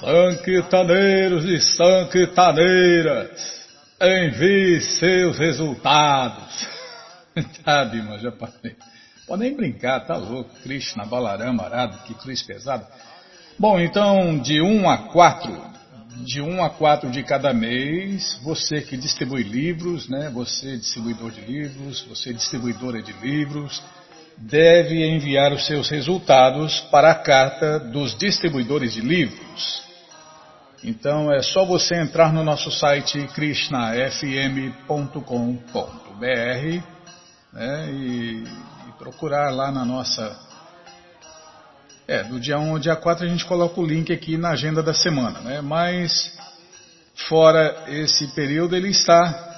Sanquitaneiros e sanquitaneiras, envie seus resultados. tá, Bima, já parei. Pode nem brincar, tá louco. Krishna, Balarama, Arado, que cruz pesada. Bom, então, de 1 a 4, de 1 a 4 de cada mês, você que distribui livros, né? Você distribuidor de livros, você distribuidora de livros, deve enviar os seus resultados para a carta dos distribuidores de livros. Então é só você entrar no nosso site krishnafm.com.br né, e, e, procurar lá na nossa. É, do dia 1 ao dia 4 a gente coloca o link aqui na agenda da semana, né? Mas fora esse período ele está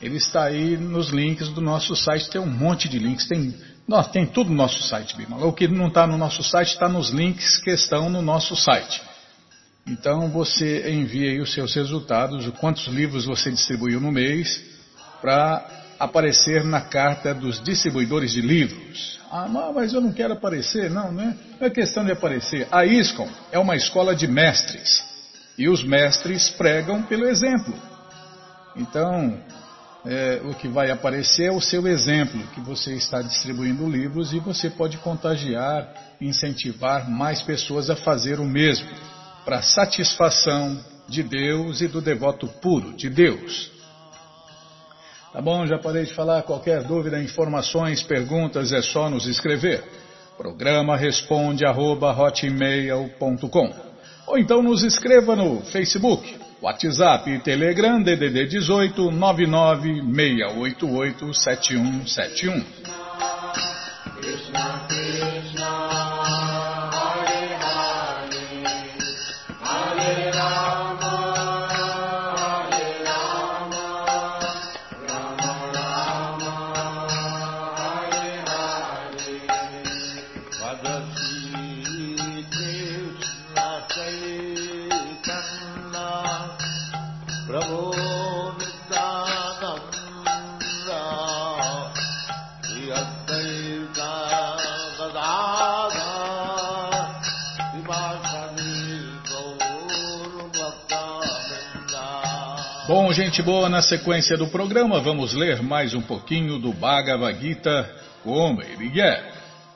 ele está aí nos links do nosso site, tem um monte de links, tem nós, tem tudo no nosso site, Bimala. O que não está no nosso site está nos links que estão no nosso site. Então você envia aí os seus resultados, quantos livros você distribuiu no mês, para aparecer na carta dos distribuidores de livros. Ah, mas eu não quero aparecer. Não, né? não é questão de aparecer. A ISCOM é uma escola de mestres. E os mestres pregam pelo exemplo. Então, é, o que vai aparecer é o seu exemplo, que você está distribuindo livros e você pode contagiar, incentivar mais pessoas a fazer o mesmo, para satisfação de Deus e do devoto puro de Deus. Tá bom? Já parei de falar. Qualquer dúvida, informações, perguntas, é só nos escrever. Programa responde arroba, Ou então nos escreva no Facebook WhatsApp e Telegram DDD 18 99688 gente boa, na sequência do programa vamos ler mais um pouquinho do Bhagavad Gita como ele é.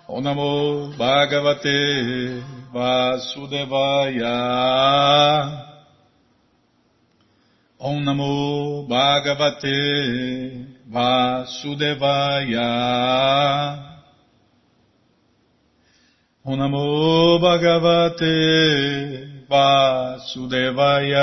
O Namo Bhagavate Vasudevaya. Om Namo Bhagavate Vasudevaya. Om Namo Bhagavate Vasudevaya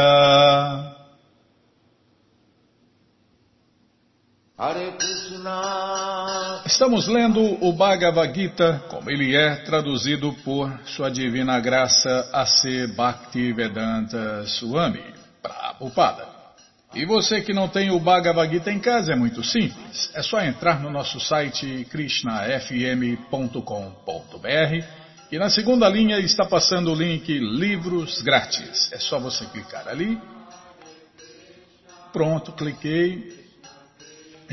Estamos lendo o Bhagavad Gita, como ele é traduzido por Sua Divina Graça A.C. Bhaktivedanta Swami, Prabhupada. E você que não tem o Bhagavad Gita em casa é muito simples. É só entrar no nosso site krishnafm.com.br e na segunda linha está passando o link Livros Grátis. É só você clicar ali. Pronto, cliquei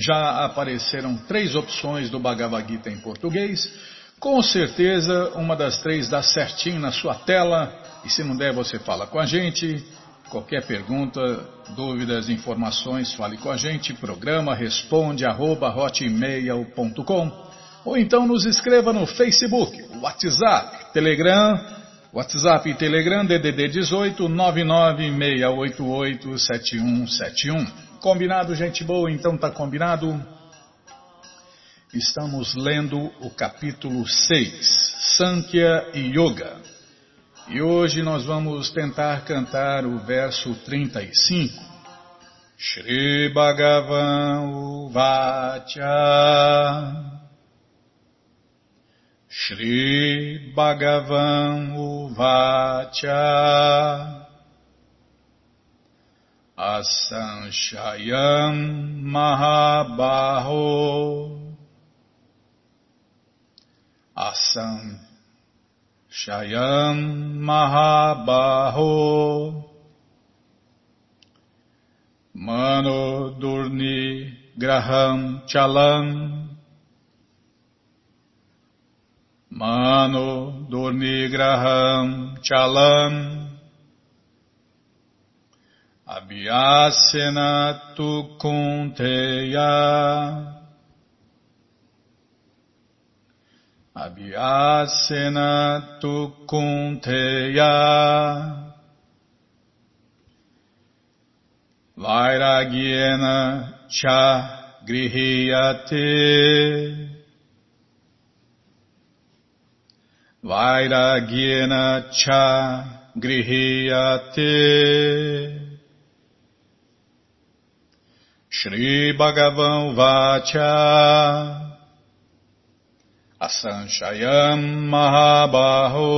já apareceram três opções do Bhagavad Gita em português. Com certeza, uma das três dá certinho na sua tela. E se não der, você fala com a gente. Qualquer pergunta, dúvidas, informações, fale com a gente. Programa responde arroba ou então nos escreva no Facebook, WhatsApp, Telegram, WhatsApp e Telegram DDD 18 99688 7171. Combinado, gente boa? Então tá combinado? Estamos lendo o capítulo 6, Sankhya e Yoga. E hoje nós vamos tentar cantar o verso 35. Shri Bhagavan Vacha Shri Bhagavan Vacha Asanshayam Mahabaho. Asanshayam Mahabaho. Mano Durni Graham Chalam. Mano Durnigraham Chalam Abhyasena Tu Kunteya Abhyasena Tu Kunteya Vairagyena Cha Grihiyate. Vairagyena cha grihiyate Shri Bhagavan Vacha. Asanshayam Mahabaho.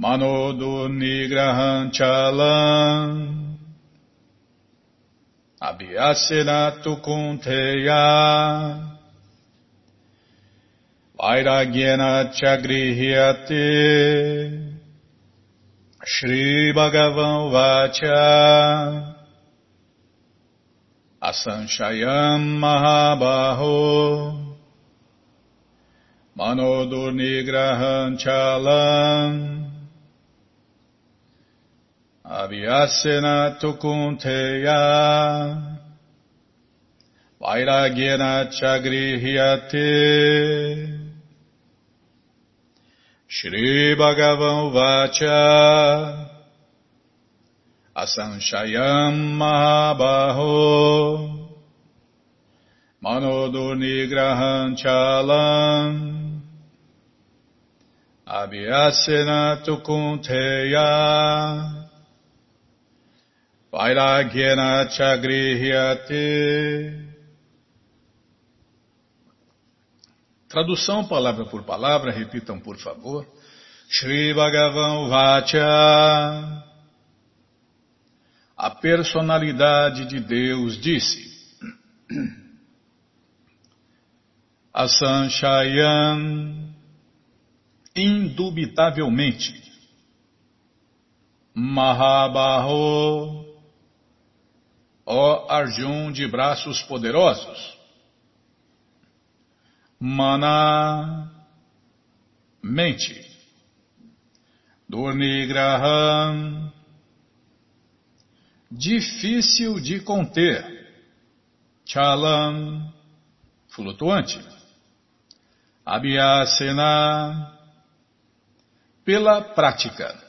Manodu Nigrahan Chalam. Abhyasinatu Kunteya Vairagyena Chagrihyate Shri Bhagavan Vacha Asanshayam Mahabaho. Manodurnigrahan Chalam. Abhyasena Tukunteya. Vairagyena Chagrihyate Shri Bhagavan Vacha. Asanshayam Mahabaho. Manodurnigrahan Chalam. Abhyasena Tukunteya Vairagyena Chagrihyate Tradução palavra por palavra, repitam por favor. Shri Bhagavan Vacha. A personalidade de Deus disse: Asanchayan, indubitavelmente, Mahabaho, ó Arjun de braços poderosos, Mana, mente. Durnigraham, difícil de conter. Chalam, flutuante. Abhyasena, pela prática.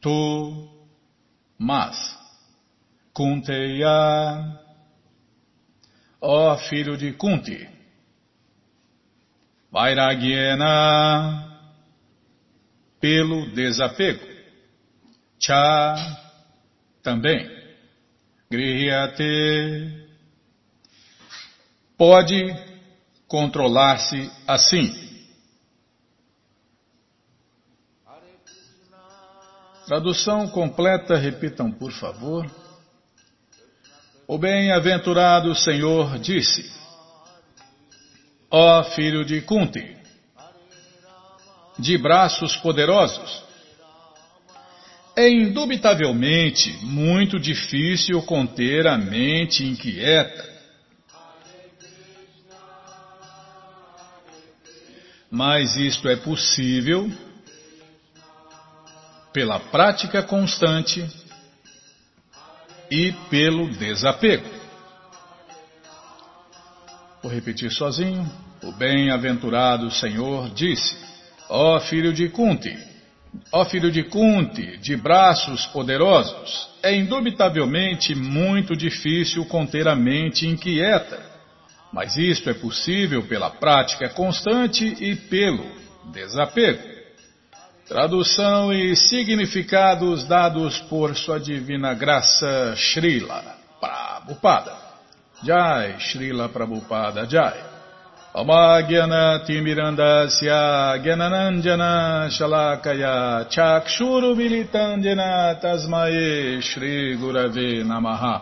Tu, mas. Kunteya, ó filho de Kunti. Vairagyena, pelo desapego. Cha, também. Grihyate, pode controlar-se assim. Tradução completa, repitam por favor. O bem-aventurado Senhor disse: Ó filho de Kunti, de braços poderosos, é indubitavelmente muito difícil conter a mente inquieta. Mas isto é possível pela prática constante e pelo desapego. Vou repetir sozinho. O bem-aventurado Senhor disse: Ó filho de Kunti, ó filho de Kunti, de braços poderosos, é indubitavelmente muito difícil conter a mente inquieta, mas isto é possível pela prática constante e pelo desapego. Tradução e significados dados por Sua Divina Graça Srila Prabhupada. Jai, Srila Prabhupada Jai. Amagyana Timirandasya Gyananandjana Shalakaya Chakshuru Militandjana Tasmae Shri Gurave Namaha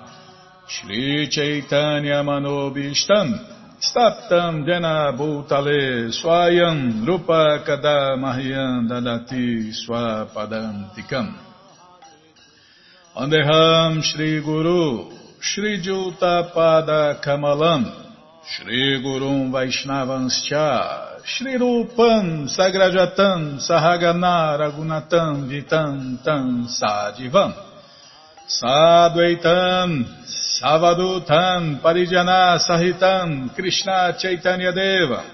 Shri Chaitanya Manobishtam Staptam Jana Bhutale Swayam Rupa Kadamahyam Dadati Swapadantikam Andeham Shri Juta Pada Kamalam Shri Gurum Vaishnavanscha Shri Rupam Sagrajatam Sahagana Ragunatam Vitam Tam Sadivam Sadvaitam Savadutam Parijana Sahitam Krishna Chaitanya Deva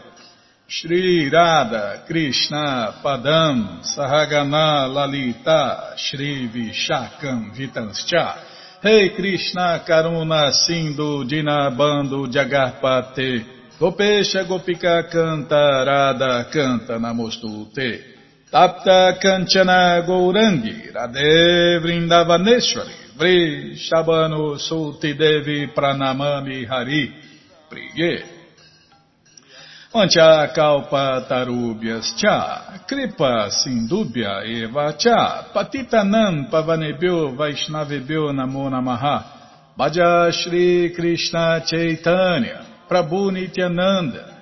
Shri Radha Krishna Padam Sahagana Lalita Shri Vishakam Vitanscha Rei Krishna Karuna Sindhu Dinabando Jagarpate. Gopesha Gopika Canta Radha Canta Namostute. Tapta Kanchana Gourangi Radhe Vrindavaneshwari. Vri Shabano Sulti Devi Pranamami Hari. Priye Mancha kalpa tarubhyas cha, kripa sindubhya eva cha, patitanam pavanebhyo vaishnavebhyo namo namaha, bhaja Shri Krishna Chaitanya, Prabhu Nityananda,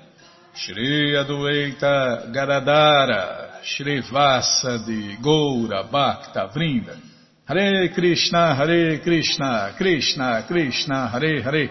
Shri Adueita Garadara, Shri Vasa de Goura Bhakta Vrinda, Hare Krishna, Hare Krishna, Krishna Krishna, Hare Hare,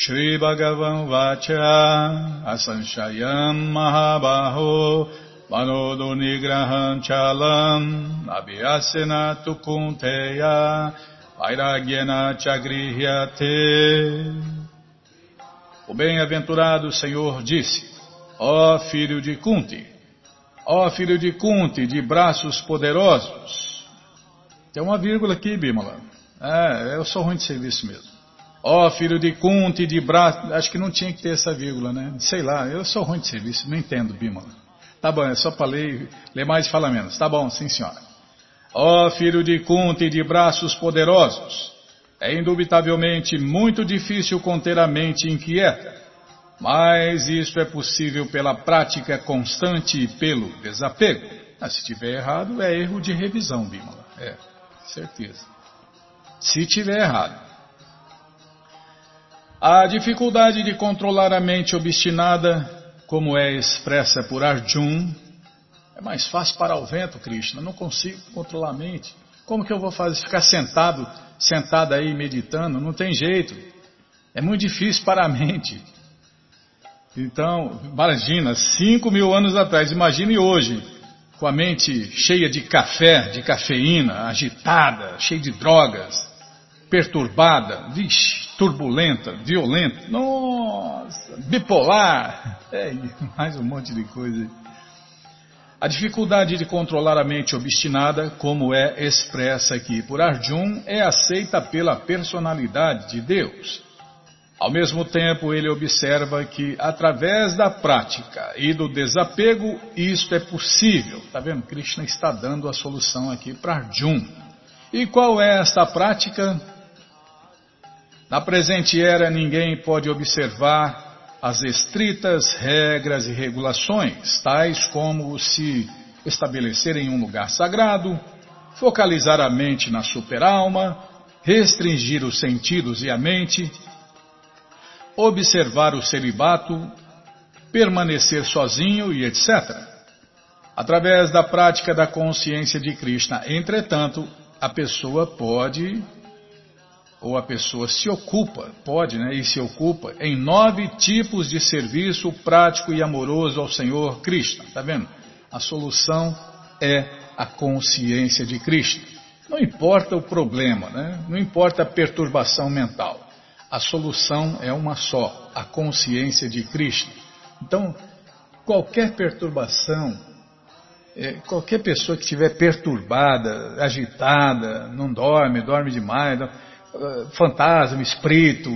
Shri Bhagavan Vacha Asanshayam Mahabaho Manodo Nigraham Chalam Abhyasena Tukunteya Vairagyana Chagrihyate O bem-aventurado Senhor disse, ó filho de Kunti, ó filho de Kunti, de braços poderosos. Tem uma vírgula aqui, Bimala. É, eu sou ruim de serviço mesmo. Ó oh, filho de Kunti, de braço. Acho que não tinha que ter essa vírgula, né? Sei lá, eu sou ruim de serviço, não entendo, Bímola. Tá bom, é só para ler, ler mais e falar menos. Tá bom, sim senhora. Ó oh, filho de Kunti, de braços poderosos. É indubitavelmente muito difícil conter a mente inquieta, mas isso é possível pela prática constante e pelo desapego. Ah, se estiver errado, é erro de revisão, Bímola. É, certeza. Se tiver errado. A dificuldade de controlar a mente obstinada, como é expressa por Arjun, é mais fácil parar o vento, Krishna. Não consigo controlar a mente. Como que eu vou fazer? Ficar sentado, sentado aí meditando? Não tem jeito. É muito difícil para a mente. Então, imagina, cinco mil anos atrás, imagine hoje, com a mente cheia de café, de cafeína, agitada, cheia de drogas, perturbada, vixe, turbulenta, violenta, nossa, bipolar, é, mais um monte de coisa. A dificuldade de controlar a mente obstinada, como é expressa aqui por Arjun, é aceita pela personalidade de Deus. Ao mesmo tempo, ele observa que, através da prática e do desapego, isto é possível. Está vendo? Krishna está dando a solução aqui para Arjun. E qual é esta prática? Na presente era, ninguém pode observar as estritas regras e regulações, tais como se estabelecer em um lugar sagrado, focalizar a mente na superalma, restringir os sentidos e a mente, observar o celibato, permanecer sozinho e etc. Através da prática da consciência de Krishna, entretanto, a pessoa pode ou a pessoa se ocupa, pode, né, e se ocupa em nove tipos de serviço prático e amoroso ao Senhor Cristo. Está vendo? A solução é a consciência de Cristo. Não importa o problema, né? não importa a perturbação mental. A solução é uma só, a consciência de Cristo. Então, qualquer perturbação, é, qualquer pessoa que estiver perturbada, agitada, não dorme, dorme demais, fantasma, espírito,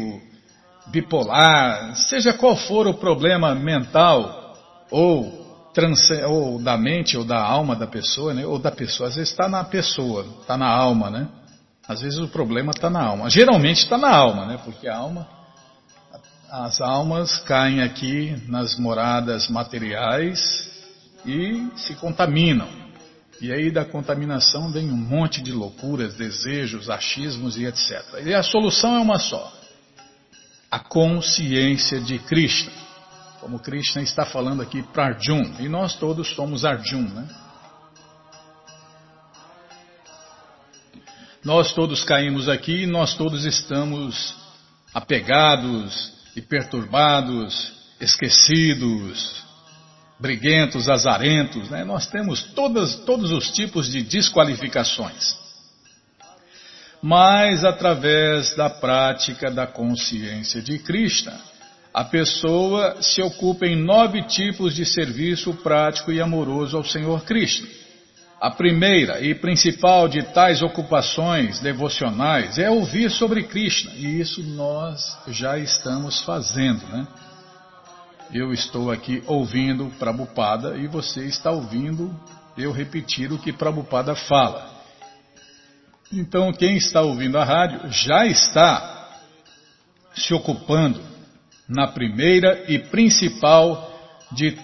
bipolar, seja qual for o problema mental ou, trans, ou da mente ou da alma da pessoa, né? ou da pessoa, às vezes está na pessoa, está na alma, né? Às vezes o problema está na alma. Geralmente está na alma, né? Porque a alma, as almas caem aqui nas moradas materiais e se contaminam. E aí da contaminação vem um monte de loucuras, desejos, achismos e etc. E a solução é uma só: a consciência de Krishna. Como Krishna está falando aqui para Arjun, e nós todos somos Arjun, né? Nós todos caímos aqui, nós todos estamos apegados e perturbados, esquecidos, briguentos, azarentos. Né? Nós temos todas, todos os tipos de desqualificações. Mas através da prática da consciência de Krishna, a pessoa se ocupa em nove tipos de serviço prático e amoroso ao Senhor Krishna. A primeira e principal de tais ocupações devocionais é ouvir sobre Krishna, e isso nós já estamos fazendo, né? Eu estou aqui ouvindo Prabhupada e você está ouvindo eu repetir o que Prabhupada fala. Então, quem está ouvindo a rádio já está se ocupando na primeira e principal de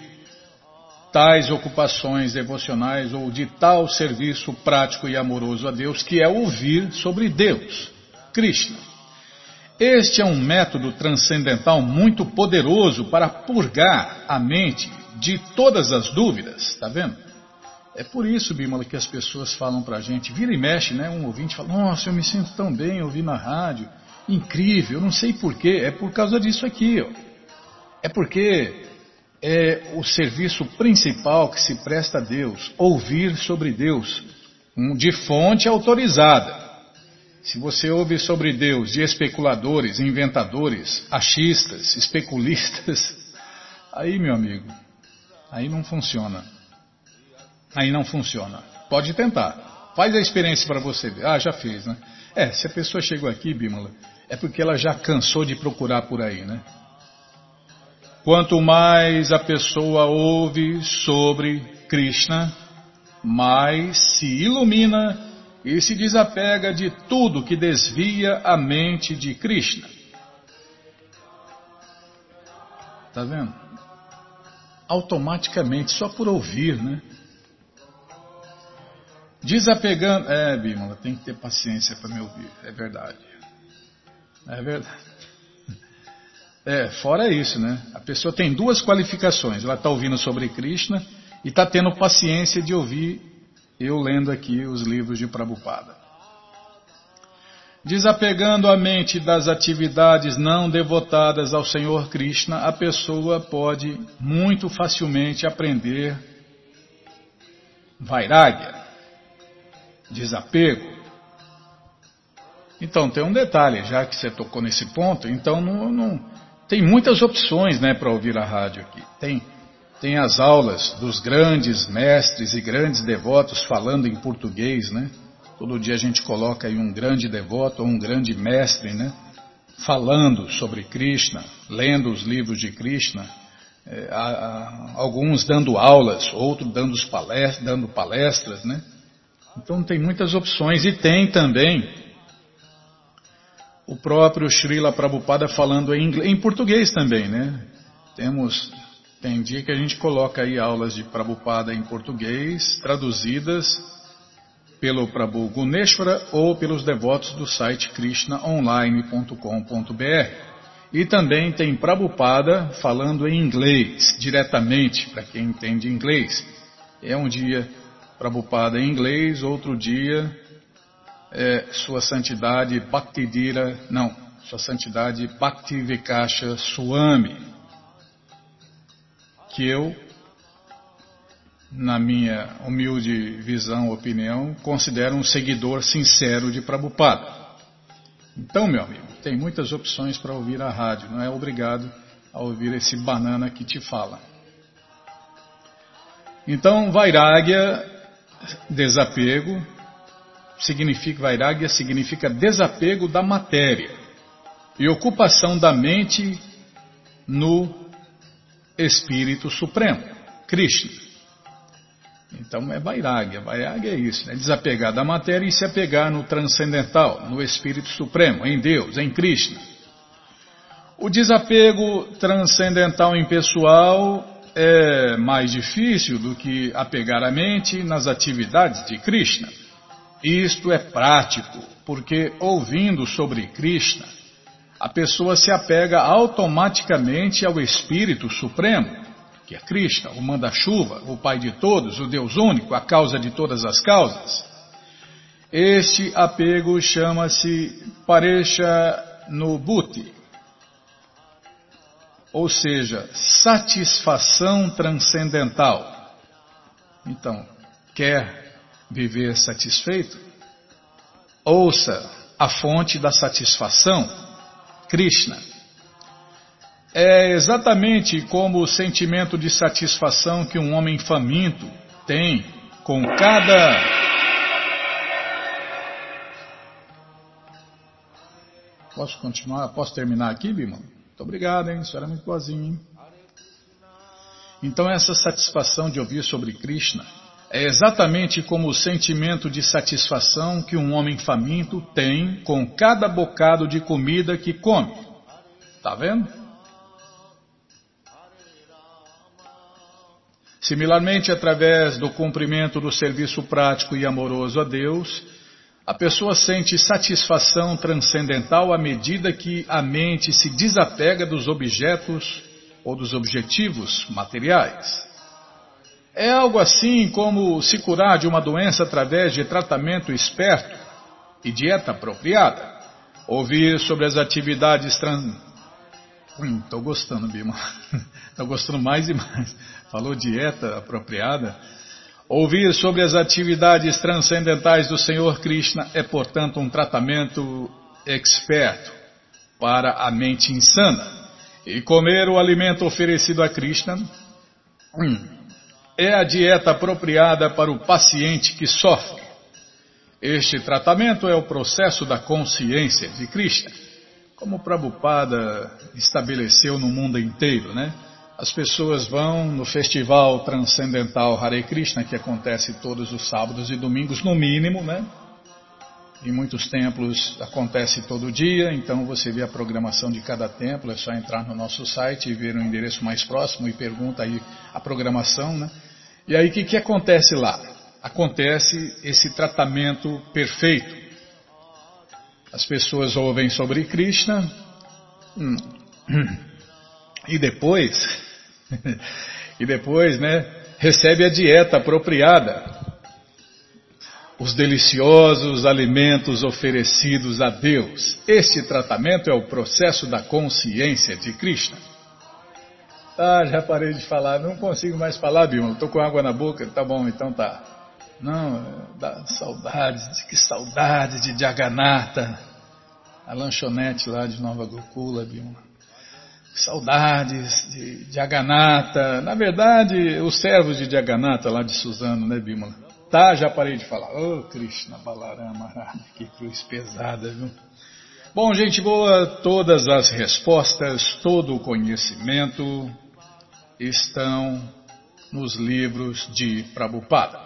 tais ocupações devocionais ou de tal serviço prático e amoroso a Deus, que é ouvir sobre Deus, Krishna. Este é um método transcendental muito poderoso para purgar a mente de todas as dúvidas, está vendo? É por isso, Bímola, que as pessoas falam para a gente, vira e mexe, né? Um ouvinte fala, nossa, eu me sinto tão bem ouvindo na rádio, incrível, eu não sei porquê, é por causa disso aqui, ó. É porque é o serviço principal que se presta a Deus, ouvir sobre Deus, de fonte autorizada. Se você ouve sobre Deus de especuladores, inventadores, achistas, especulistas, aí, meu amigo, aí não funciona. Aí não funciona. Pode tentar. Faz a experiência para você ver. Ah, já fez, né? É, se a pessoa chegou aqui, Bímola, é porque ela já cansou de procurar por aí, né? Quanto mais a pessoa ouve sobre Krishna, mais se ilumina e se desapega de tudo que desvia a mente de Krishna. Tá vendo? Automaticamente, só por ouvir, né? Desapegando. É, Bímola, tem que ter paciência para me ouvir, é verdade. É verdade. É, fora isso, né? A pessoa tem duas qualificações. Ela está ouvindo sobre Krishna e está tendo paciência de ouvir eu lendo aqui os livros de Prabhupada. Desapegando a mente das atividades não devotadas ao Senhor Krishna, a pessoa pode muito facilmente aprender vairagya, desapego. Então tem um detalhe, já que você tocou nesse ponto, então não, não tem muitas opções né, para ouvir a rádio aqui. Tem, tem as aulas dos grandes mestres e grandes devotos falando em português, né? Todo dia a gente coloca aí um grande devoto ou um grande mestre, né? Falando sobre Krishna, lendo os livros de Krishna, é, a, a, alguns dando aulas, outros dando palestras, dando palestras, né? Então tem muitas opções e tem também o próprio Srila Prabhupada falando em, inglês, em português também, né? Temos, tem dia que a gente coloca aí aulas de Prabhupada em português, traduzidas pelo Prabhu Guneshwara ou pelos devotos do site krishnaonline.com.br. E também tem Prabhupada falando em inglês, diretamente, para quem entende inglês. É um dia Prabhupada em inglês, outro dia é, Sua Santidade Bhaktidira, não, Sua Santidade Bhaktivikasha Swami, que eu, na minha humilde visão, opinião, considero um seguidor sincero de Prabhupada. Então, meu amigo, tem muitas opções para ouvir a rádio, não é obrigado a ouvir esse banana que te fala. Então, Vairagya, desapego, significa Vairagya significa desapego da matéria e ocupação da mente no Espírito Supremo, Krishna. Então é Vairagya. Vairagya é isso, né? desapegar da matéria e se apegar no transcendental, no Espírito Supremo, em Deus, em Krishna. O desapego transcendental impessoal é mais difícil do que apegar a mente nas atividades de Krishna. Isto é prático, porque ouvindo sobre Krishna, a pessoa se apega automaticamente ao Espírito Supremo, que é Krishna, o manda-chuva, o Pai de todos, o Deus único, a causa de todas as causas. Este apego chama-se Paresha Nubhuti, ou seja, satisfação transcendental. Então, quer viver satisfeito? Ouça a fonte da satisfação, Krishna. É exatamente como o sentimento de satisfação que um homem faminto tem com cada. Posso continuar? Posso terminar aqui, Bima? Muito obrigado, hein? Isso era muito boazinho, hein? Então, essa satisfação de ouvir sobre Krishna é exatamente como o sentimento de satisfação que um homem faminto tem com cada bocado de comida que come. Tá vendo? Similarmente, através do cumprimento do serviço prático e amoroso a Deus, a pessoa sente satisfação transcendental à medida que a mente se desapega dos objetos ou dos objetivos materiais. É algo assim como se curar de uma doença através de tratamento esperto e dieta apropriada. Ouvir sobre as atividades trans. Hum, gostando, Bima. Estou gostando mais e mais. Falou dieta apropriada. Ouvir sobre as atividades transcendentais do Senhor Krishna é, portanto, um tratamento experto para a mente insana. E comer o alimento oferecido a Krishna hum, é a dieta apropriada para o paciente que sofre. Este tratamento é o processo da consciência de Krishna, como Prabhupada estabeleceu no mundo inteiro, né? As pessoas vão no festival transcendental Hare Krishna, que acontece todos os sábados e domingos, no mínimo, né? Em muitos templos acontece todo dia, então você vê a programação de cada templo, é só entrar no nosso site e ver o endereço mais próximo e pergunta aí a programação, né? E aí o que, que acontece lá? Acontece esse tratamento perfeito. As pessoas ouvem sobre Krishna hum, e depois e depois, né, recebe a dieta apropriada. Os deliciosos alimentos oferecidos a Deus. Este tratamento é o processo da consciência de Krishna. Ah, já parei de falar, não consigo mais falar, Bima. Estou com água na boca, tá bom, então tá. Não, dá saudades, que saudades de Jagannatha, a lanchonete lá de Nova Gokula, Bima. Saudades de, de Aganata. Na verdade, os servos de Aganata lá de Suzano, né, Bimala? Tá, já parei de falar. Oh, Krishna Balarama, que cruz pesada, viu? Bom, gente boa, todas as respostas, todo o conhecimento estão nos livros de Prabhupada.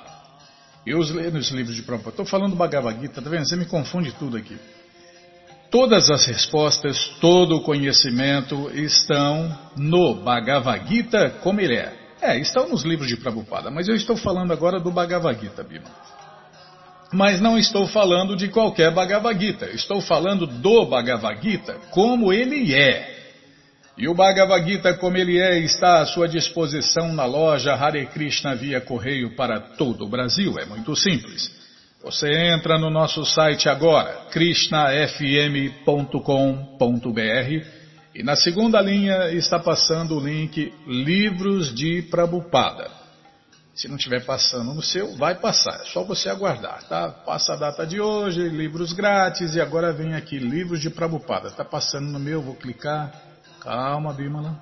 E os, nos livros de Prabhupada. Estou falando do Bhagavad Gita, tá vendo? Você me confunde tudo aqui. Todas as respostas, todo o conhecimento estão no Bhagavad Gita como ele é. É, estão nos livros de Prabhupada, mas eu estou falando agora do Bhagavad Gita, Bima. Mas não estou falando de qualquer Bhagavad Gita, estou falando do Bhagavad Gita como ele é. E o Bhagavad Gita como ele é está à sua disposição na loja Hare Krishna via correio para todo o Brasil. É muito simples. Você entra no nosso site agora, krishnafm.com.br e na segunda linha está passando o link Livros de Prabupada. Se não estiver passando no seu, vai passar, é só você aguardar, tá? Passa a data de hoje, livros grátis e agora vem aqui Livros de Prabupada. Está passando no meu, vou clicar. Calma, Bimala.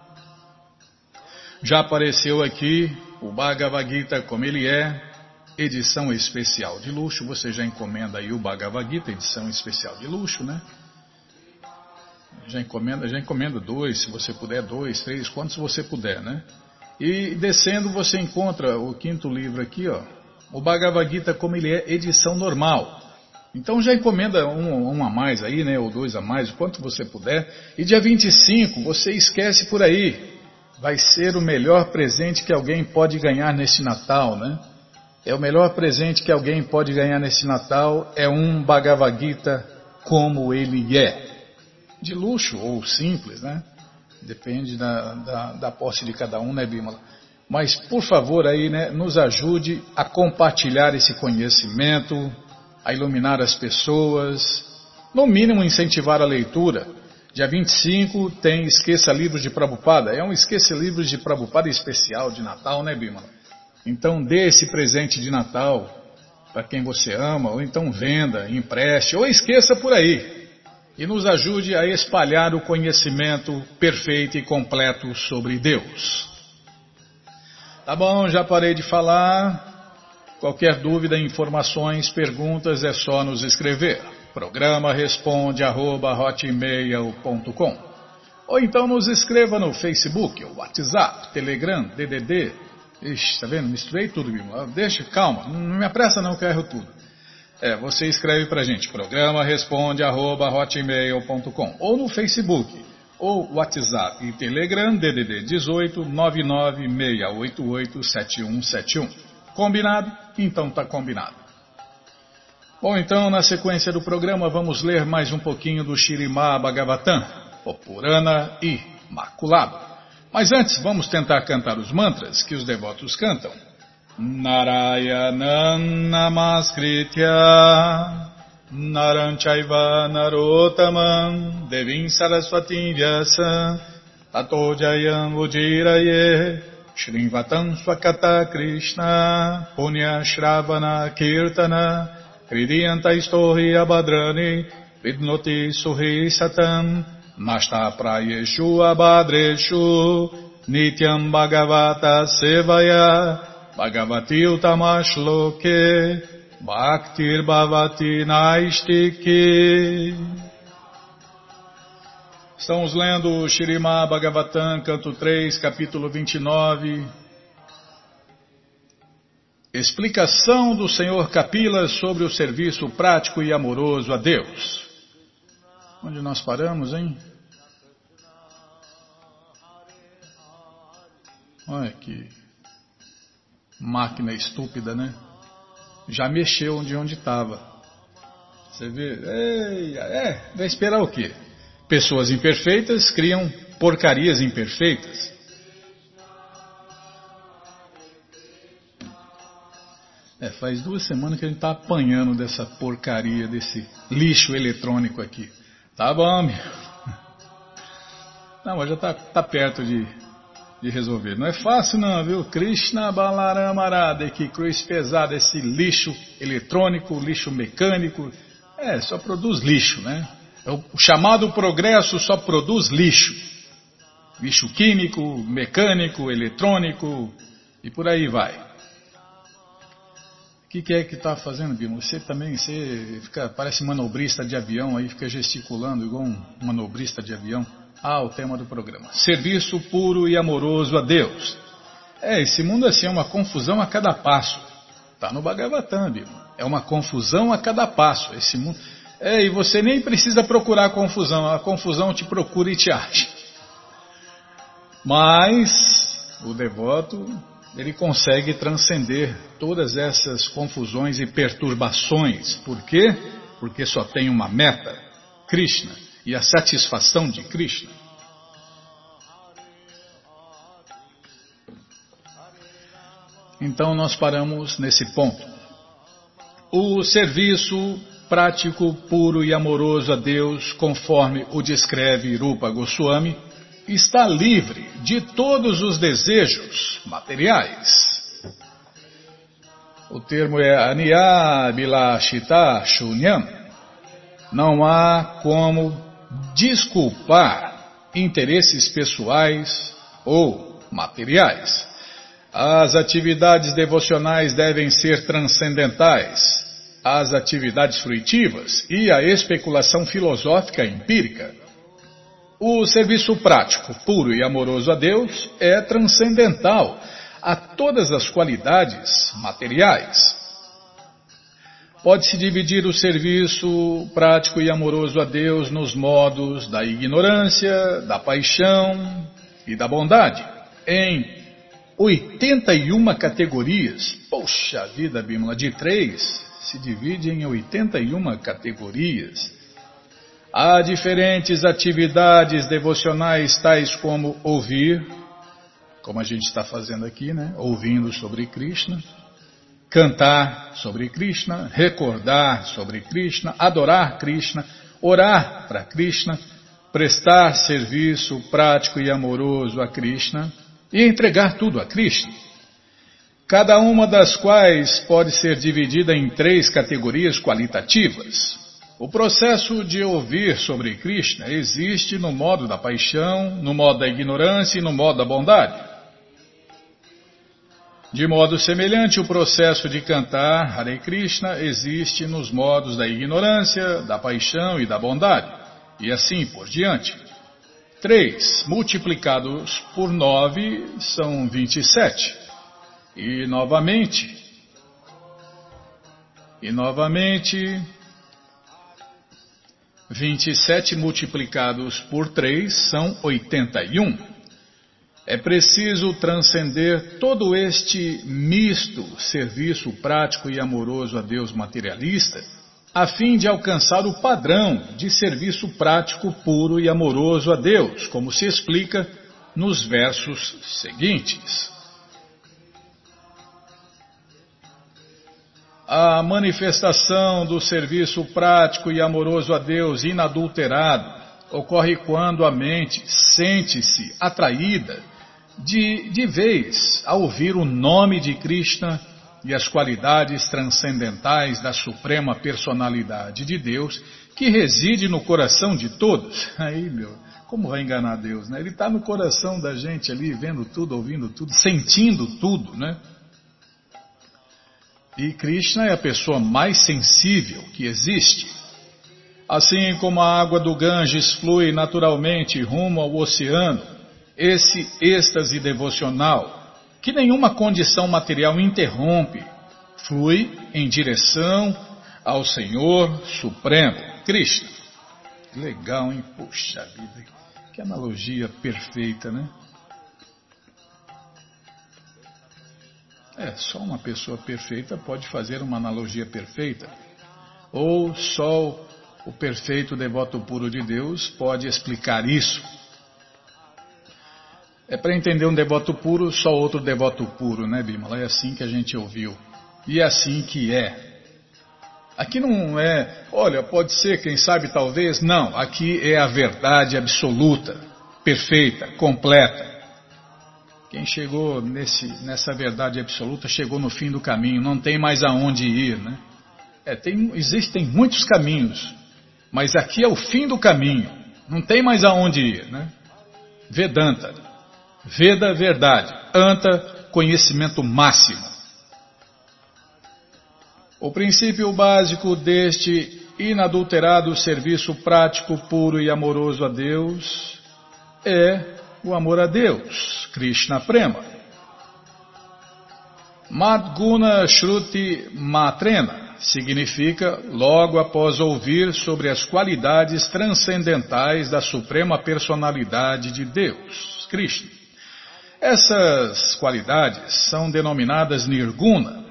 Já apareceu aqui o Bhagavad Gita como ele é, edição especial de luxo. Você já encomenda aí o Bhagavad Gita, edição especial de luxo, né? Já encomenda, já encomenda dois, se você puder, dois, três, quantos você puder, né? E descendo você encontra o quinto livro aqui, ó, o Bhagavad Gita como ele é, edição normal. Então já encomenda um, um a mais aí, né, ou dois a mais, o quanto você puder. E dia 25, você esquece por aí. Vai ser o melhor presente que alguém pode ganhar neste Natal, né? É o melhor presente que alguém pode ganhar nesse Natal é um Bhagavad Gita como ele é. De luxo ou simples, né? Depende da, da, da posse de cada um, né, Bimala? Mas, por favor, aí, né, nos ajude a compartilhar esse conhecimento, a iluminar as pessoas, no mínimo incentivar a leitura. Dia 25 tem Esqueça Livros de Prabupada. É um Esqueça Livros de Prabupada especial de Natal, né, Bimala? Então dê esse presente de Natal para quem você ama, ou então venda, empreste, ou esqueça por aí. E nos ajude a espalhar o conhecimento perfeito e completo sobre Deus. Tá bom, já parei de falar. Qualquer dúvida, informações, perguntas é só nos escrever. Programa responde arroba, Ou então nos escreva no Facebook, WhatsApp, Telegram, DDD Ixi, tá vendo? Misturei tudo, Bima. Deixa, calma, não me apressa não que eu erro tudo. É, você escreve pra gente, programa responde arroba ou no Facebook, ou WhatsApp e Telegram, DDD 18 996887171. Combinado? Então tá combinado. Bom, então na sequência do programa vamos ler mais um pouquinho do Shirimá Bhagavatam, o Purana Imaculado. Mas antes, vamos tentar cantar os mantras que os devotos cantam. Narayanam Namaskritya Naranchaiva Narotamam Devim Saraswati Vyasa Tato Jayam Ujiraye Shrivatam Swakata Krishna Punya Shravana Kirtana Hridiyanta Istohi Abhadrani Vidnoti Suhi Satam Nasta prayeshu abhadreshu nityam bhagavata sevaya bhagavati utamashloke bhaktir bhavati naistiki. Estamos lendo Shirima Bhagavatam, canto 3, capítulo 29. Explicação do Senhor Kapila sobre o serviço prático e amoroso a Deus. Onde nós paramos, hein? Olha que máquina estúpida, né? Já mexeu onde onde estava. Você vê? Ei, é, vai esperar o quê? Pessoas imperfeitas criam porcarias imperfeitas. É, faz duas semanas que a gente está apanhando dessa porcaria, desse lixo eletrônico aqui. Tá bom, meu. Não, mas já tá, tá perto de, de resolver. Não é fácil não, viu? Krishna Balaramarada, que cruz pesada, esse lixo eletrônico, lixo mecânico, é, só produz lixo, né? É o chamado progresso só produz lixo. Lixo químico, mecânico, eletrônico e por aí vai que, que é que está fazendo, Bima? Você também, você fica, parece manobrista de avião aí, fica gesticulando igual um manobrista de avião. Ah, o tema do programa. Serviço puro e amoroso a Deus. É, esse mundo assim é uma confusão a cada passo. Tá no Bhagavatam, Bima. É uma confusão a cada passo. Esse mundo. É, e você nem precisa procurar confusão. A confusão te procura e te acha. Mas o devoto ele consegue transcender todas essas confusões e perturbações. Por quê? Porque só tem uma meta, Krishna, e a satisfação de Krishna. Então nós paramos nesse ponto. O serviço prático, puro e amoroso a Deus, conforme o descreve Rupa Goswami, está livre de todos os desejos materiais. O termo é Aniyabilashita Shunyam. Não há como desculpar interesses pessoais ou materiais. As atividades devocionais devem ser transcendentais. As atividades fruitivas e a especulação filosófica empírica O serviço prático, puro e amoroso a Deus é transcendental a todas as qualidades materiais. Pode-se dividir o serviço prático e amoroso a Deus nos modos da ignorância, da paixão e da bondade, em 81 categorias. Poxa vida, Bímola, de três se divide em 81 categorias. Há diferentes atividades devocionais, tais como ouvir, como a gente está fazendo aqui, né? Ouvindo sobre Krishna cantar sobre Krishna, recordar sobre Krishna, adorar Krishna, orar para Krishna, prestar serviço prático e amoroso a Krishna e entregar tudo a Krishna. Cada uma das quais pode ser dividida em três categorias qualitativas. O processo de ouvir sobre Krishna existe no modo da paixão, no modo da ignorância e no modo da bondade. De modo semelhante, o processo de cantar Hare Krishna existe nos modos da ignorância, da paixão e da bondade, e assim por diante. 3 multiplicados por 9 são 27. E novamente, e novamente, 27 multiplicados por 3 são 81. É preciso transcender todo este misto serviço prático e amoroso a Deus materialista, a fim de alcançar o padrão de serviço prático puro e amoroso a Deus, como se explica nos versos seguintes. A manifestação do serviço prático e amoroso a Deus inadulterado ocorre quando a mente sente-se atraída de, de vez a ouvir o nome de Krishna e as qualidades transcendentais da suprema personalidade de Deus que reside no coração de todos. Aí, meu, como vai enganar Deus, né? Ele está no coração da gente ali, vendo tudo, ouvindo tudo, sentindo tudo, né? E Krishna é a pessoa mais sensível que existe. Assim como a água do Ganges flui naturalmente rumo ao oceano, esse êxtase devocional, que nenhuma condição material interrompe, flui em direção ao Senhor Supremo, Cristo. Legal, hein? Puxa vida, que analogia perfeita, né? É, só uma pessoa perfeita pode fazer uma analogia perfeita. Ou só o perfeito devoto puro de Deus pode explicar isso. É para entender um devoto puro, só outro devoto puro, né, Bimala? É assim que a gente ouviu. E é assim que é. Aqui não é, olha, pode ser, quem sabe, talvez. Não, aqui é a verdade absoluta, perfeita, completa. Quem chegou nesse, nessa verdade absoluta chegou no fim do caminho, não tem mais aonde ir, né? É, tem, existem muitos caminhos, mas aqui é o fim do caminho, não tem mais aonde ir, né? Vedanta, Veda, verdade. Anta, conhecimento máximo. O princípio básico deste inadulterado serviço prático, puro e amoroso a Deus é o amor a Deus, Krishna Prema. Madguna Shruti Matrena significa logo após ouvir sobre as qualidades transcendentais da Suprema Personalidade de Deus, Krishna. Essas qualidades são denominadas nirguna.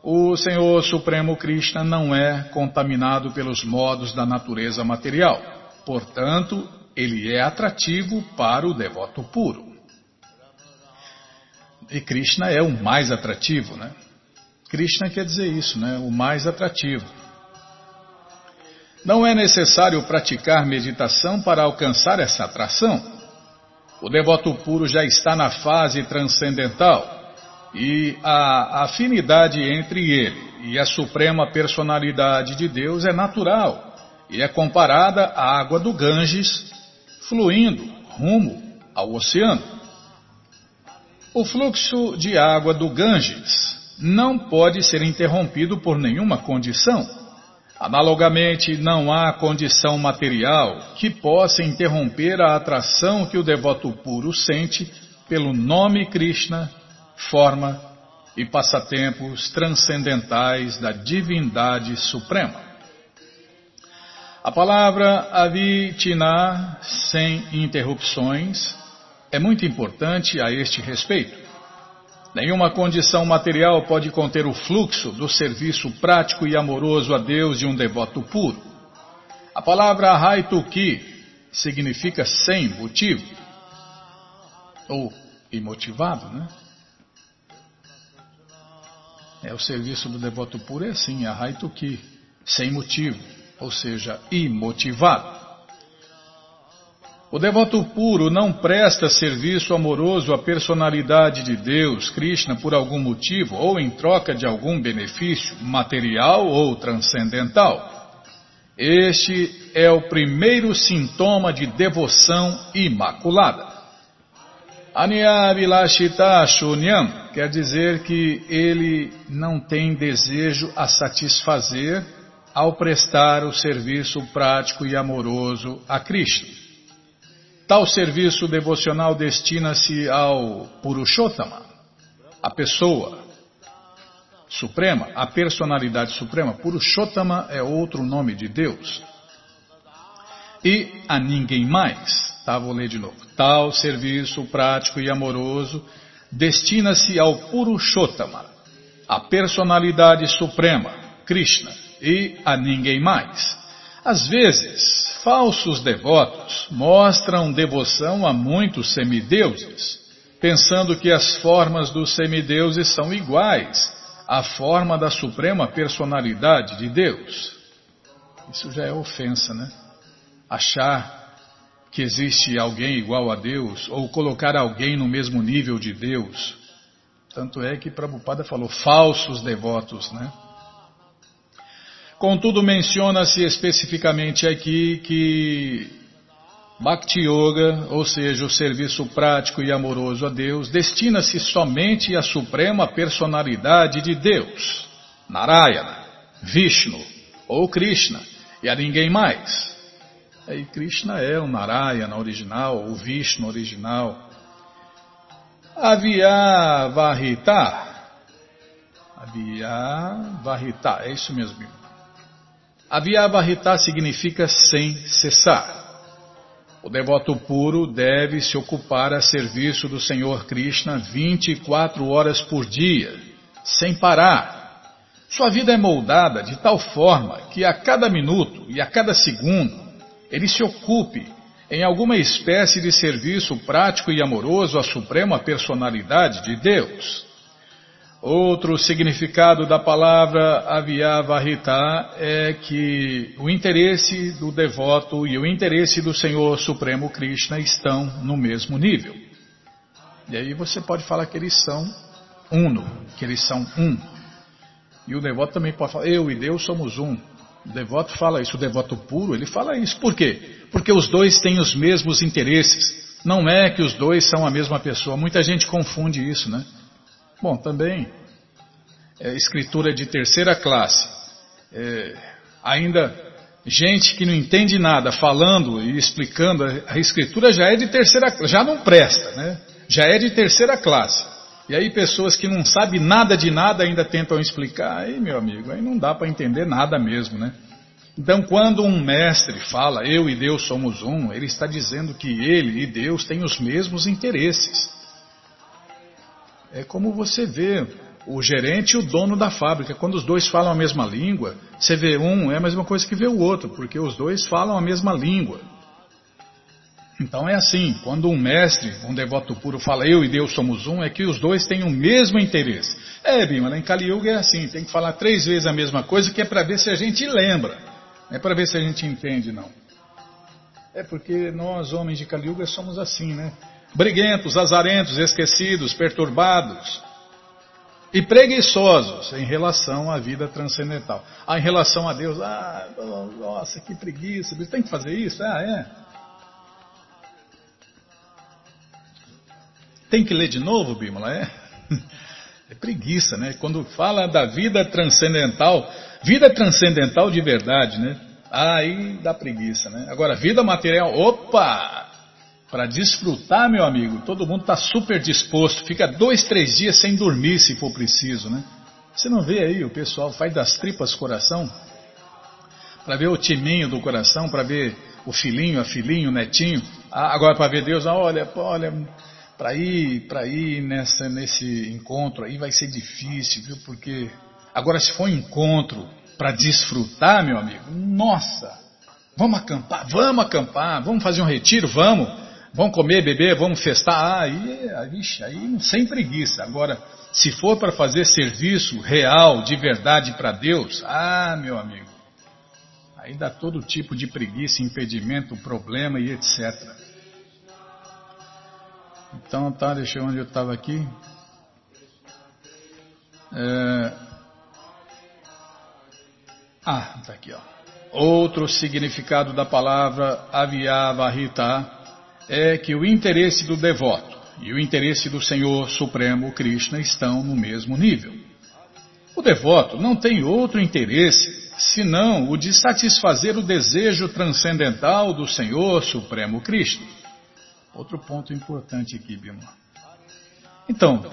O Senhor Supremo Krishna não é contaminado pelos modos da natureza material, portanto, ele é atrativo para o devoto puro. E Krishna é o mais atrativo, né? Krishna quer dizer isso, né? O mais atrativo. Não é necessário praticar meditação para alcançar essa atração. O devoto puro já está na fase transcendental e a afinidade entre ele e a suprema personalidade de Deus é natural e é comparada à água do Ganges fluindo rumo ao oceano. O fluxo de água do Ganges não pode ser interrompido por nenhuma condição, Analogamente, não há condição material que possa interromper a atração que o devoto puro sente pelo nome Krishna, forma e passatempos transcendentais da divindade suprema. A palavra avitina, sem interrupções, é muito importante a este respeito. Nenhuma condição material pode conter o fluxo do serviço prático e amoroso a Deus de um devoto puro. A palavra Haituki significa sem motivo, ou imotivado, né? É, o serviço do devoto puro é assim, a Haituki, sem motivo, ou seja, imotivado. O devoto puro não presta serviço amoroso à personalidade de Deus, Krishna, por algum motivo ou em troca de algum benefício material ou transcendental. Este é o primeiro sintoma de devoção imaculada. Anyavilashita Shunyam quer dizer que ele não tem desejo a satisfazer ao prestar o serviço prático e amoroso a Krishna. Tal serviço devocional destina-se ao Purushottama, a pessoa suprema, a personalidade suprema. Purushottama é outro nome de Deus. E a ninguém mais. Tá, vou ler de novo. Tal serviço prático e amoroso destina-se ao Purushottama, a personalidade suprema, Krishna, e a ninguém mais. Às vezes, falsos devotos mostram devoção a muitos semideuses, pensando que as formas dos semideuses são iguais à forma da suprema personalidade de Deus. Isso já é ofensa, né? Achar que existe alguém igual a Deus ou colocar alguém no mesmo nível de Deus. Tanto é que Prabhupada falou falsos devotos, né? Contudo, menciona-se especificamente aqui que Bhakti Yoga, ou seja, o serviço prático e amoroso a Deus, destina-se somente à suprema personalidade de Deus, Narayana, Vishnu ou Krishna, e a ninguém mais. Aí Krishna é o Narayana original, o Vishnu original. Avyavahita. Avyavahita, é isso mesmo. Avyavahita significa sem cessar. O devoto puro deve se ocupar a serviço do Senhor Krishna 24 horas por dia, sem parar. Sua vida é moldada de tal forma que a cada minuto e a cada segundo ele se ocupe em alguma espécie de serviço prático e amoroso à suprema personalidade de Deus. Outro significado da palavra avyavahita é que o interesse do devoto e o interesse do Senhor Supremo Krishna estão no mesmo nível. E aí você pode falar que eles são uno, que eles são um. E o devoto também pode falar, eu e Deus somos um. O devoto fala isso, o devoto puro, ele fala isso. Por quê? Porque os dois têm os mesmos interesses. Não é que os dois são a mesma pessoa. Muita gente confunde isso, né? Bom, também é, escritura de terceira classe. É, ainda gente que não entende nada falando e explicando, a escritura já é de terceira, já não presta, né? Já é de terceira classe. E aí pessoas que não sabem nada de nada ainda tentam explicar, aí meu amigo, aí não dá para entender nada mesmo, né? Então quando um mestre fala, eu e Deus somos um, ele está dizendo que ele e Deus têm os mesmos interesses. É como você vê o gerente e o dono da fábrica. Quando os dois falam a mesma língua, você vê um é a mesma coisa que vê o outro, porque os dois falam a mesma língua. Então é assim, quando um mestre, um devoto puro fala eu e Deus somos um, é que os dois têm o mesmo interesse. É, Bima, em Kali Yuga é assim, tem que falar três vezes a mesma coisa, que é para ver se a gente lembra, não é para ver se a gente entende, não. É porque nós, homens de Kali Yuga, somos assim, né? Briguentos, azarentos, esquecidos, perturbados e preguiçosos em relação à vida transcendental. Ah, em relação a Deus, ah, nossa, que preguiça, tem que fazer isso? Ah, é. Tem que ler de novo, Bímola? É. É preguiça, né? Quando fala da vida transcendental, vida transcendental de verdade, né? Aí dá preguiça, né? Agora, vida material, opa! Para desfrutar, meu amigo, todo mundo está super disposto. Fica dois, três dias sem dormir, se for preciso, né? Você não vê aí, o pessoal faz das tripas coração para ver o timinho do coração, para ver o filhinho, a filhinho, o netinho. Ah, agora para ver Deus, olha, olha, para ir, para ir nessa, nesse encontro aí vai ser difícil, viu? Porque agora se for um encontro para desfrutar, meu amigo, nossa, vamos acampar, vamos acampar, vamos fazer um retiro, vamos, vamos comer, beber, vamos festar, ah, aí, aí, aí sem preguiça. Agora, se for para fazer serviço real, de verdade para Deus, ah, meu amigo, aí dá todo tipo de preguiça, impedimento, problema e etc. Então tá, deixa eu onde eu estava aqui. É... Ah, tá aqui, ó. Outro significado da palavra avyavahita é que o interesse do devoto e o interesse do Senhor Supremo Krishna estão no mesmo nível. O devoto não tem outro interesse senão o de satisfazer o desejo transcendental do Senhor Supremo Krishna. Outro ponto importante aqui, Bima. Então,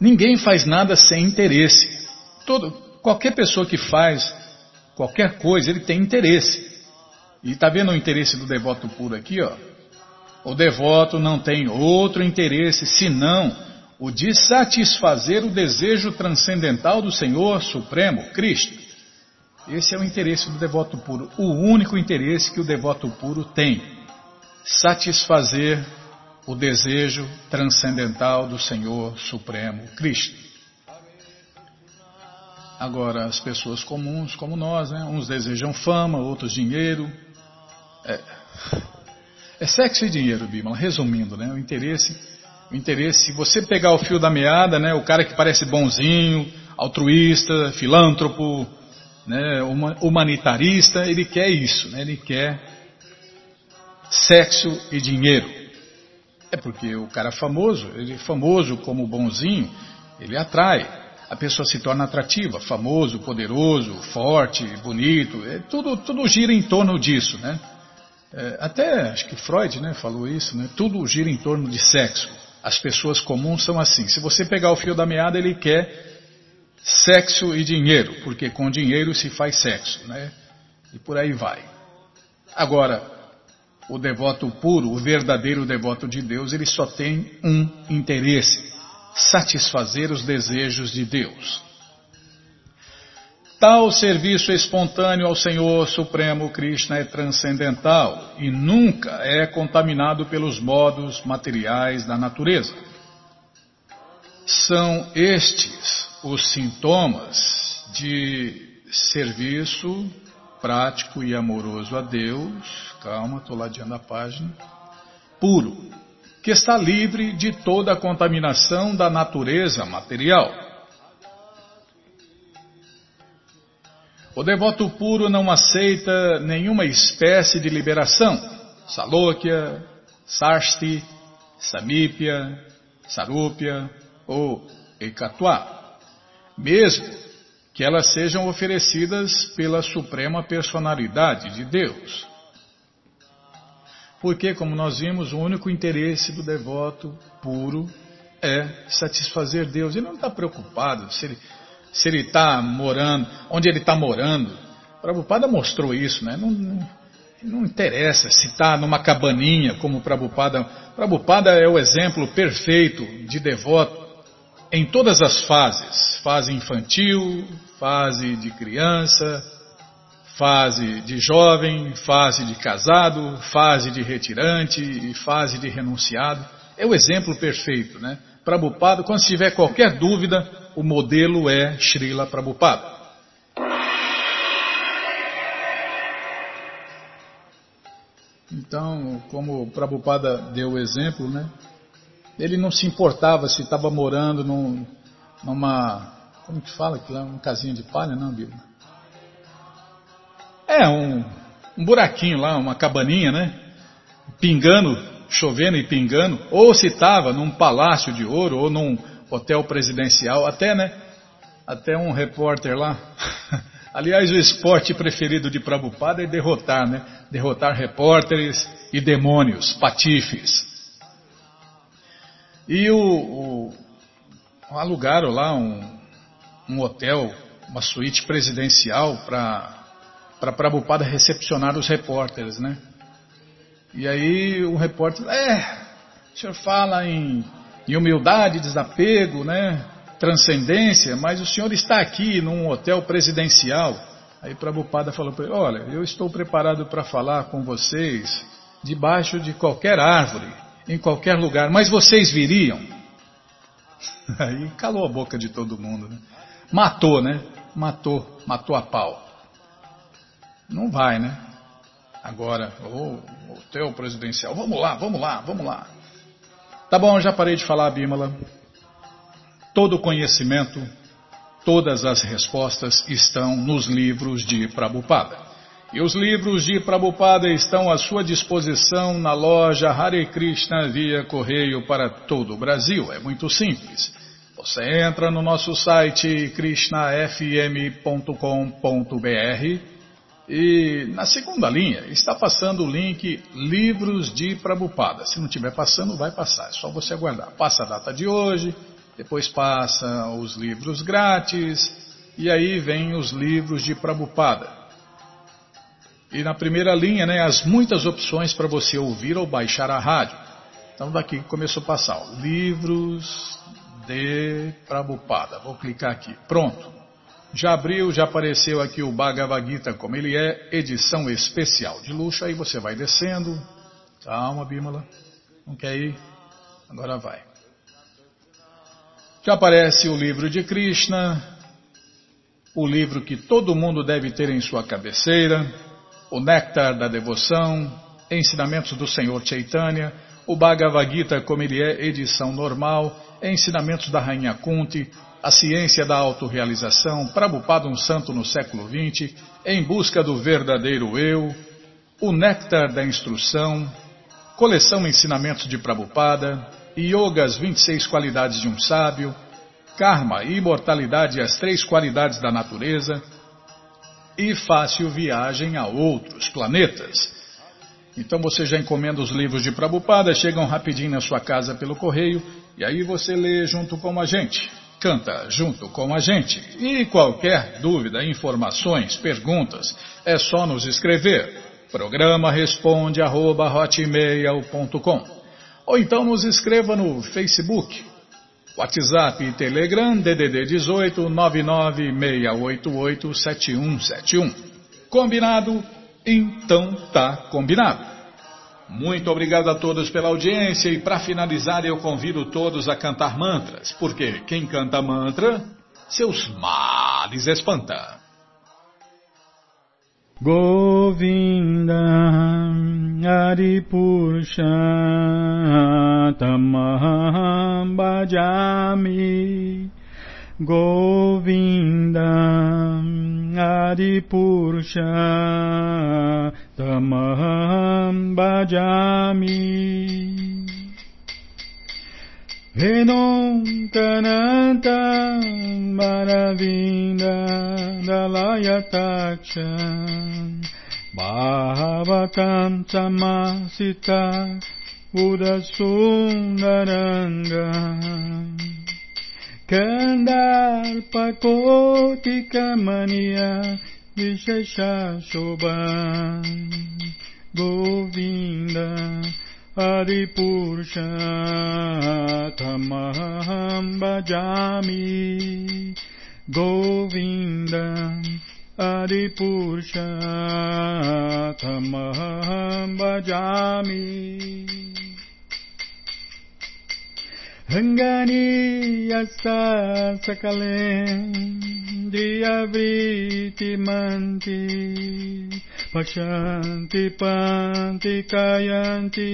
ninguém faz nada sem interesse. Todo, qualquer pessoa que faz qualquer coisa, ele tem interesse. E está vendo o interesse do devoto puro aqui, ó? O devoto não tem outro interesse senão o de satisfazer o desejo transcendental do Senhor Supremo, Cristo. Esse é o interesse do devoto puro, o único interesse que o devoto puro tem: satisfazer o desejo transcendental do Senhor Supremo, Cristo. Agora, as pessoas comuns, como nós, né? uns desejam fama, outros dinheiro. É, é sexo e dinheiro, Bíblia, resumindo, né? O interesse, o interesse, se você pegar o fio da meada, né? O cara que parece bonzinho, altruísta, filântropo, né? humanitarista, ele quer isso, né? Ele quer sexo e dinheiro. É porque o cara famoso, ele famoso como bonzinho, ele atrai. A pessoa se torna atrativa, famoso, poderoso, forte, bonito, é, tudo, tudo gira em torno disso, né? É, até acho que Freud né, falou isso, né? tudo gira em torno de sexo. As pessoas comuns são assim. Se você pegar o fio da meada, ele quer sexo e dinheiro, porque com dinheiro se faz sexo, né? E por aí vai. Agora, o devoto puro, o verdadeiro devoto de Deus, ele só tem um interesse: satisfazer os desejos de Deus. Tal serviço espontâneo ao Senhor Supremo Krishna é transcendental e nunca é contaminado pelos modos materiais da natureza. São estes os sintomas de serviço prático e amoroso a Deus, calma, estou ladeando a página, puro, que está livre de toda a contaminação da natureza material O devoto puro não aceita nenhuma espécie de liberação. Salokya, Sarsti, Samípia, Sarúpia ou Ekatwa. Mesmo que elas sejam oferecidas pela Suprema Personalidade de Deus. Porque, como nós vimos, o único interesse do devoto puro é satisfazer Deus. Ele não está preocupado se ele se ele está morando, onde ele está morando. Prabhupada mostrou isso, né? Não, não, não interessa se está numa cabaninha, como Prabhupada. Prabhupada é o exemplo perfeito de devoto em todas as fases: fase infantil, fase de criança, fase de jovem, fase de casado, fase de retirante e fase de renunciado. É o exemplo perfeito, né? Prabhupada, quando tiver qualquer dúvida, o modelo é Srila Prabhupada. Então, como o Prabhupada deu o exemplo, né? Ele não se importava se estava morando num, numa. Como que fala aquilo? Um casinha de palha, não, Bíblia? É, um, um buraquinho lá, uma cabaninha, né? Pingando, chovendo e pingando. Ou se estava num palácio de ouro, ou num hotel presidencial, até, né? Até um repórter lá. Aliás, o esporte preferido de Prabhupada é derrotar, né? Derrotar repórteres e demônios, patifes. E o, o alugaram lá um, um hotel, uma suíte presidencial para para Prabhupada recepcionar os repórteres, né? E aí o repórter, é, o senhor fala em, em humildade, desapego, né? Transcendência, mas o senhor está aqui num hotel presidencial. Aí Prabhupada falou para ele, olha, eu estou preparado para falar com vocês debaixo de qualquer árvore, em qualquer lugar, mas vocês viriam? Aí calou a boca de todo mundo, né? Matou, né? Matou, matou a pau. Não vai, né? Agora, o oh, hotel presidencial, vamos lá, vamos lá, vamos lá. Tá bom, já parei de falar, Bímola. Todo conhecimento, todas as respostas estão nos livros de Prabhupada. E os livros de Prabhupada estão à sua disposição na loja Hare Krishna via correio para todo o Brasil. É muito simples. Você entra no nosso site krishnafm.com.br e na segunda linha está passando o link Livros de Prabupada. Se não estiver passando, vai passar. É só você aguardar. Passa a data de hoje, depois passa os livros grátis e aí vem os livros de Prabupada. E na primeira linha, né, as muitas opções para você ouvir ou baixar a rádio. Então daqui começou a passar. Ó, livros de Prabupada. Vou clicar aqui. Pronto. Já abriu, já apareceu aqui o Bhagavad Gita como ele é, edição especial de luxo. Aí você vai descendo. Calma, Bímola. Não quer ir? Agora vai. Já aparece o livro de Krishna, o livro que todo mundo deve ter em sua cabeceira, o Néctar da Devoção, Ensinamentos do Senhor Chaitanya, o Bhagavad Gita como ele é, edição normal, Ensinamentos da Rainha Kunti, a Ciência da Autorealização, Prabhupada um Santo no século XX, Em Busca do Verdadeiro Eu, O Néctar da Instrução, Coleção Ensinamentos de Prabhupada, Yoga, as 26 Qualidades de um Sábio, Karma, Imortalidade e as Três Qualidades da Natureza, e Fácil Viagem a Outros Planetas. Então você já encomenda os livros de Prabhupada, chegam rapidinho na sua casa pelo correio, e aí você lê junto com a gente canta junto com a gente. E qualquer dúvida, informações, perguntas, é só nos escrever. Programa responde arroba, Ou então nos escreva no Facebook, WhatsApp e Telegram DDD 18 99688 7171. Combinado? Então tá combinado. Muito obrigado a todos pela audiência e para finalizar eu convido todos a cantar mantras, porque quem canta mantra, seus males espanta. Govinda Aripurusha Tamaham Bhajami Govindam Adipurusha Tamaham Bhajami Venom Kananta Maravinda Dalayataksha Bhavatam Samasita Udasundaranga Kandarpakotikamaniya Vishesha Shobha Govinda Adipurusha Tamaham Bhajami Govinda Adipurusha Tamaham Bhajami Rangani yasa sakalendriyavriti manti Pashanti panti kayanti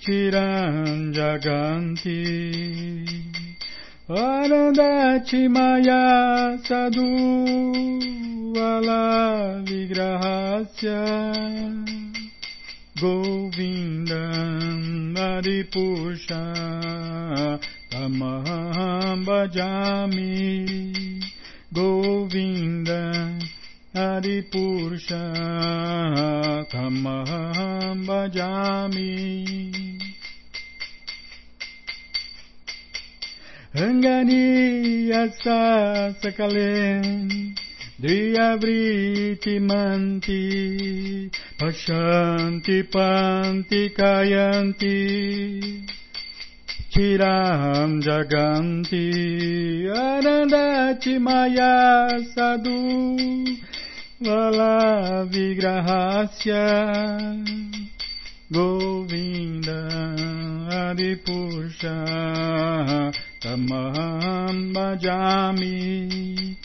Chiranjaganti Arandachi Govindam Maripusha tamaham bhajami Govinda Adipurusha tamaham bhajami Angani asa sakalen Dhyavriti manti Pashanti panti kayanti Chiram jaganti Arandati maya sadhu Vala vigrahasya Govinda Adipusha tamam bajami.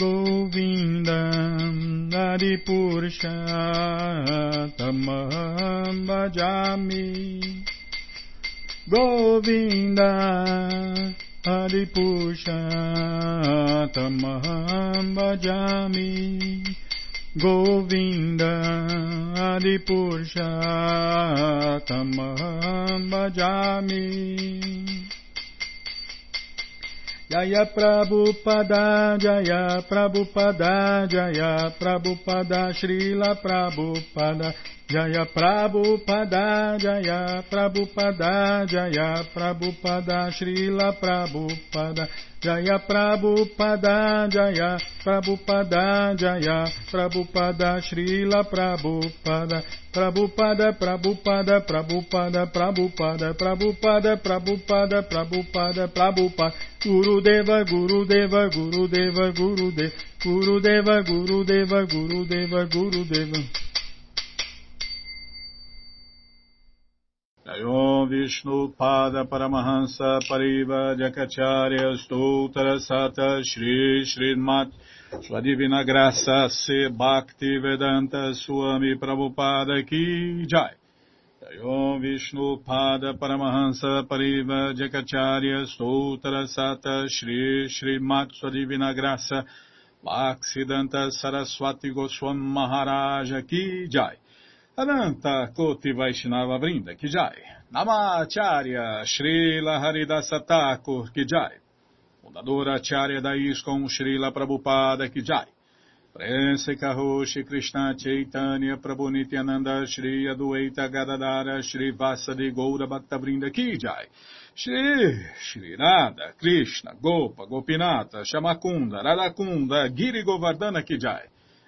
गोविन्दम् हरिपुरुषतमहं भजामि गोविन्द हरिपुरुषतमहं भजामि गोविन्द हरिपुरुषतमहं भजामि Jaya Prabhupada, Jaya Prabhupada, Jaya Prabhupada, Srila Prabhupada, Jaya Prabhupada, Jaya Prabhupada, Jaya Prabhupada, Srila Prabhupada, Jaya Prabhupada, Jaya Prabhupada, Jaya Prabhupada, Srila Prabhupada, Prabhupada, Prabhupada, Prabhupada, Prabhupada, Prabhupada, Prabhupada, Prabhupada, Prabhupada, Gurudeva, Gurudeva, Gurudeva, Gurudeva, Gurudeva, Gurudeva, Gurudeva, Gurudeva. Om Vishnu Pada Paramahansa Pariva Jakacharya Stoutra Sata Shri Srimat Sua Divina Graça Se Bhakti Vedanta Swami Prabhupada Ki Jai. Om Vishnu Pada Paramahansa Pariva Jakacharya Stoutra Sata Shri Srimat Sua Divina Graça Bhaksidanta Saraswati Goswam Maharaja Ki Jai Ananta Koti Vaishnava Brinda Kijai. Namacharya Srila Haridasa Thakur Kijai. Fundadora Acharya da Srila Prabhupada Kijai. Prense Karoshi Krishna Chaitanya Prabhu Nityananda Shri Adueita Gadadara Shri Vasadi Goura Bhaktavrinda Kijai. Shri Shri Nada Krishna Gopa Gopinata Shamakunda Radakunda Giri Govardhana.